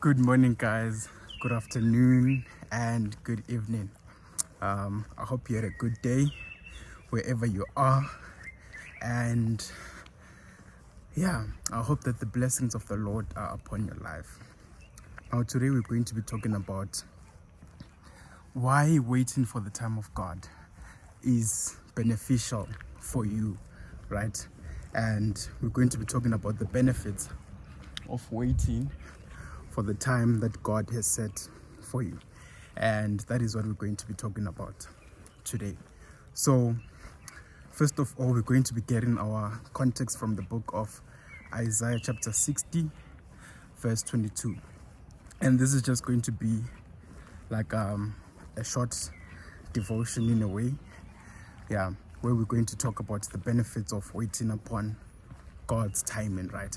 Good morning, guys. Good afternoon and good evening. Um, I hope you had a good day wherever you are. And yeah, I hope that the blessings of the Lord are upon your life. Now, today we're going to be talking about why waiting for the time of God is beneficial for you, right? And we're going to be talking about the benefits of waiting for the time that God has set for you. And that is what we're going to be talking about today. So, first of all, we're going to be getting our context from the book of Isaiah, chapter 60, verse 22. And this is just going to be like um, a short devotion in a way. Yeah, where we're going to talk about the benefits of waiting upon God's timing, right?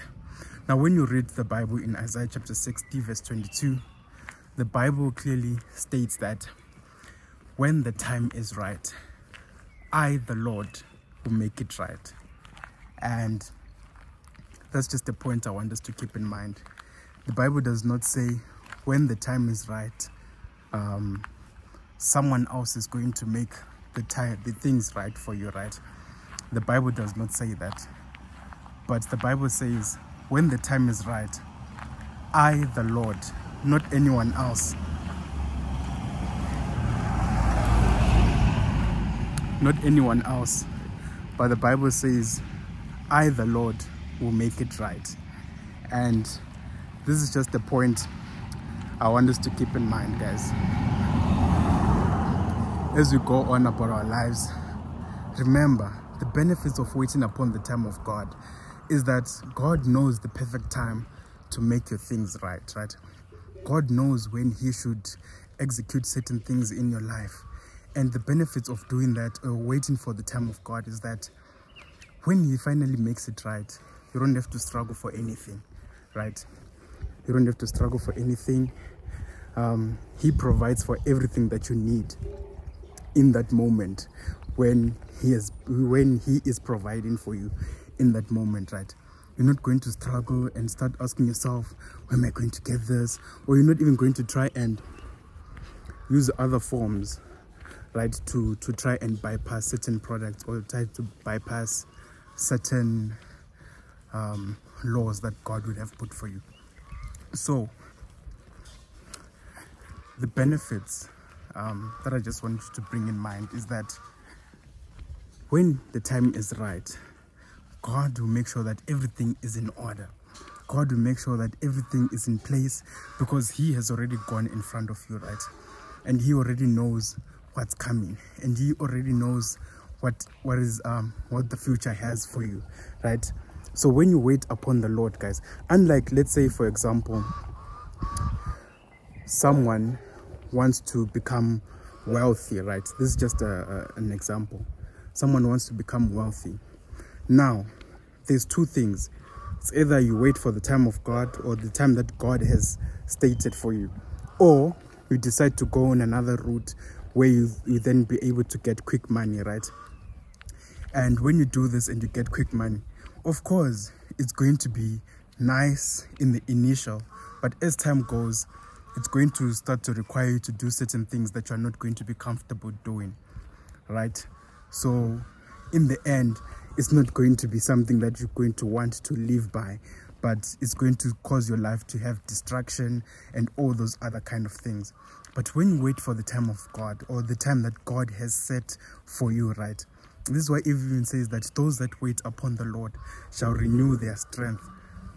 Now, when you read the Bible in Isaiah chapter 60, verse 22, the Bible clearly states that when the time is right, I, the Lord, will make it right. And that's just a point I want us to keep in mind. The Bible does not say when the time is right, um, someone else is going to make the time, the things right for you, right? The Bible does not say that. But the Bible says when the time is right, I, the Lord, not anyone else, not anyone else, but the Bible says, I, the Lord, will make it right. And this is just a point I want us to keep in mind, guys. As we go on about our lives, remember the benefits of waiting upon the time of God is that God knows the perfect time to make your things right, right? God knows when He should execute certain things in your life. And the benefits of doing that or waiting for the time of God is that when He finally makes it right, you don't have to struggle for anything, right? You don't have to struggle for anything. Um, he provides for everything that you need in that moment when he is when he is providing for you in that moment, right? You're not going to struggle and start asking yourself, where am I going to get this? Or you're not even going to try and use other forms, right, to, to try and bypass certain products or try to bypass certain um, laws that God would have put for you. So, the benefits um, that I just want you to bring in mind is that when the time is right, God will make sure that everything is in order. God will make sure that everything is in place because He has already gone in front of you, right? And He already knows what's coming, and He already knows what what is um what the future has for you, right? So when you wait upon the Lord, guys, unlike let's say for example, someone wants to become wealthy, right? This is just a, a, an example. Someone wants to become wealthy now, there's two things. It's either you wait for the time of God or the time that God has stated for you, or you decide to go on another route where you, you then be able to get quick money, right? And when you do this and you get quick money, of course, it's going to be nice in the initial, but as time goes, it's going to start to require you to do certain things that you're not going to be comfortable doing, right? So, in the end, it's not going to be something that you're going to want to live by but it's going to cause your life to have distraction and all those other kind of things. But when you wait for the time of god or the time that god has set for you right this is why even says that those that wait upon the lord shall renew their strength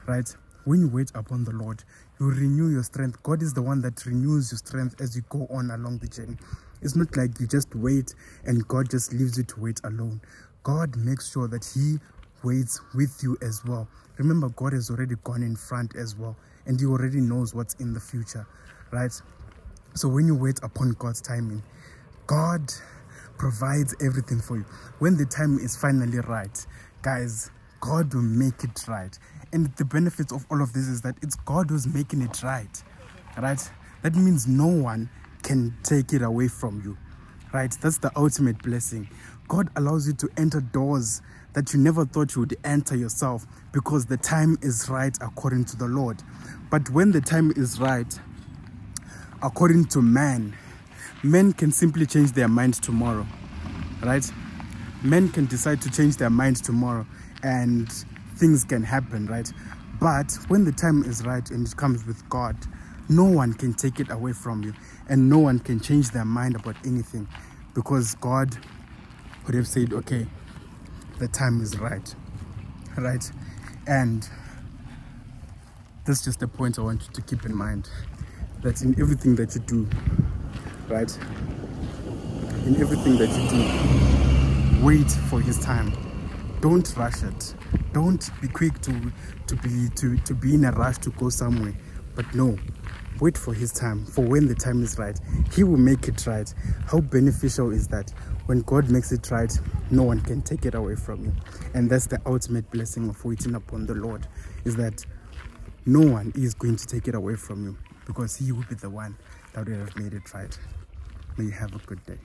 right? When you wait upon the lord you renew your strength. God is the one that renews your strength as you go on along the journey. It's not like you just wait and god just leaves you to wait alone God makes sure that He waits with you as well. Remember, God has already gone in front as well, and He already knows what's in the future, right? So when you wait upon God's timing, God provides everything for you. When the time is finally right, guys, God will make it right. And the benefits of all of this is that it's God who's making it right, right? That means no one can take it away from you, right? That's the ultimate blessing. God allows you to enter doors that you never thought you would enter yourself because the time is right according to the Lord. But when the time is right, according to man, men can simply change their mind tomorrow, right? Men can decide to change their mind tomorrow and things can happen, right? But when the time is right and it comes with God, no one can take it away from you and no one can change their mind about anything because God would have said, okay, the time is right, right? And that's just a point I want you to keep in mind that in everything that you do, right? In everything that you do, wait for His time. Don't rush it. Don't be quick to to be to, to be in a rush to go somewhere. But no, wait for His time. For when the time is right, He will make it right. How beneficial is that? When God makes it right, no one can take it away from you. And that's the ultimate blessing of waiting upon the Lord. Is that no one is going to take it away from you because he will be the one that will have made it right. May you have a good day.